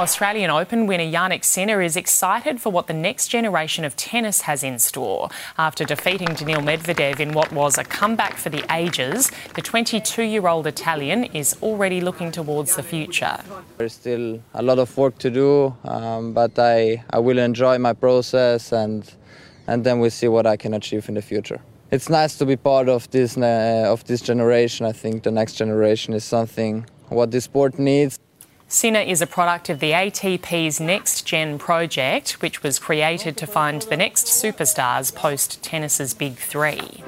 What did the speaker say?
Australian Open winner Jannik Sinner is excited for what the next generation of tennis has in store. After defeating Daniil Medvedev in what was a comeback for the ages, the 22 year old Italian is already looking towards the future. There's still a lot of work to do, um, but I, I will enjoy my process and, and then we'll see what I can achieve in the future. It's nice to be part of this, uh, of this generation. I think the next generation is something what the sport needs. Sinner is a product of the ATP's Next Gen project, which was created to find the next superstars post tennis's Big Three.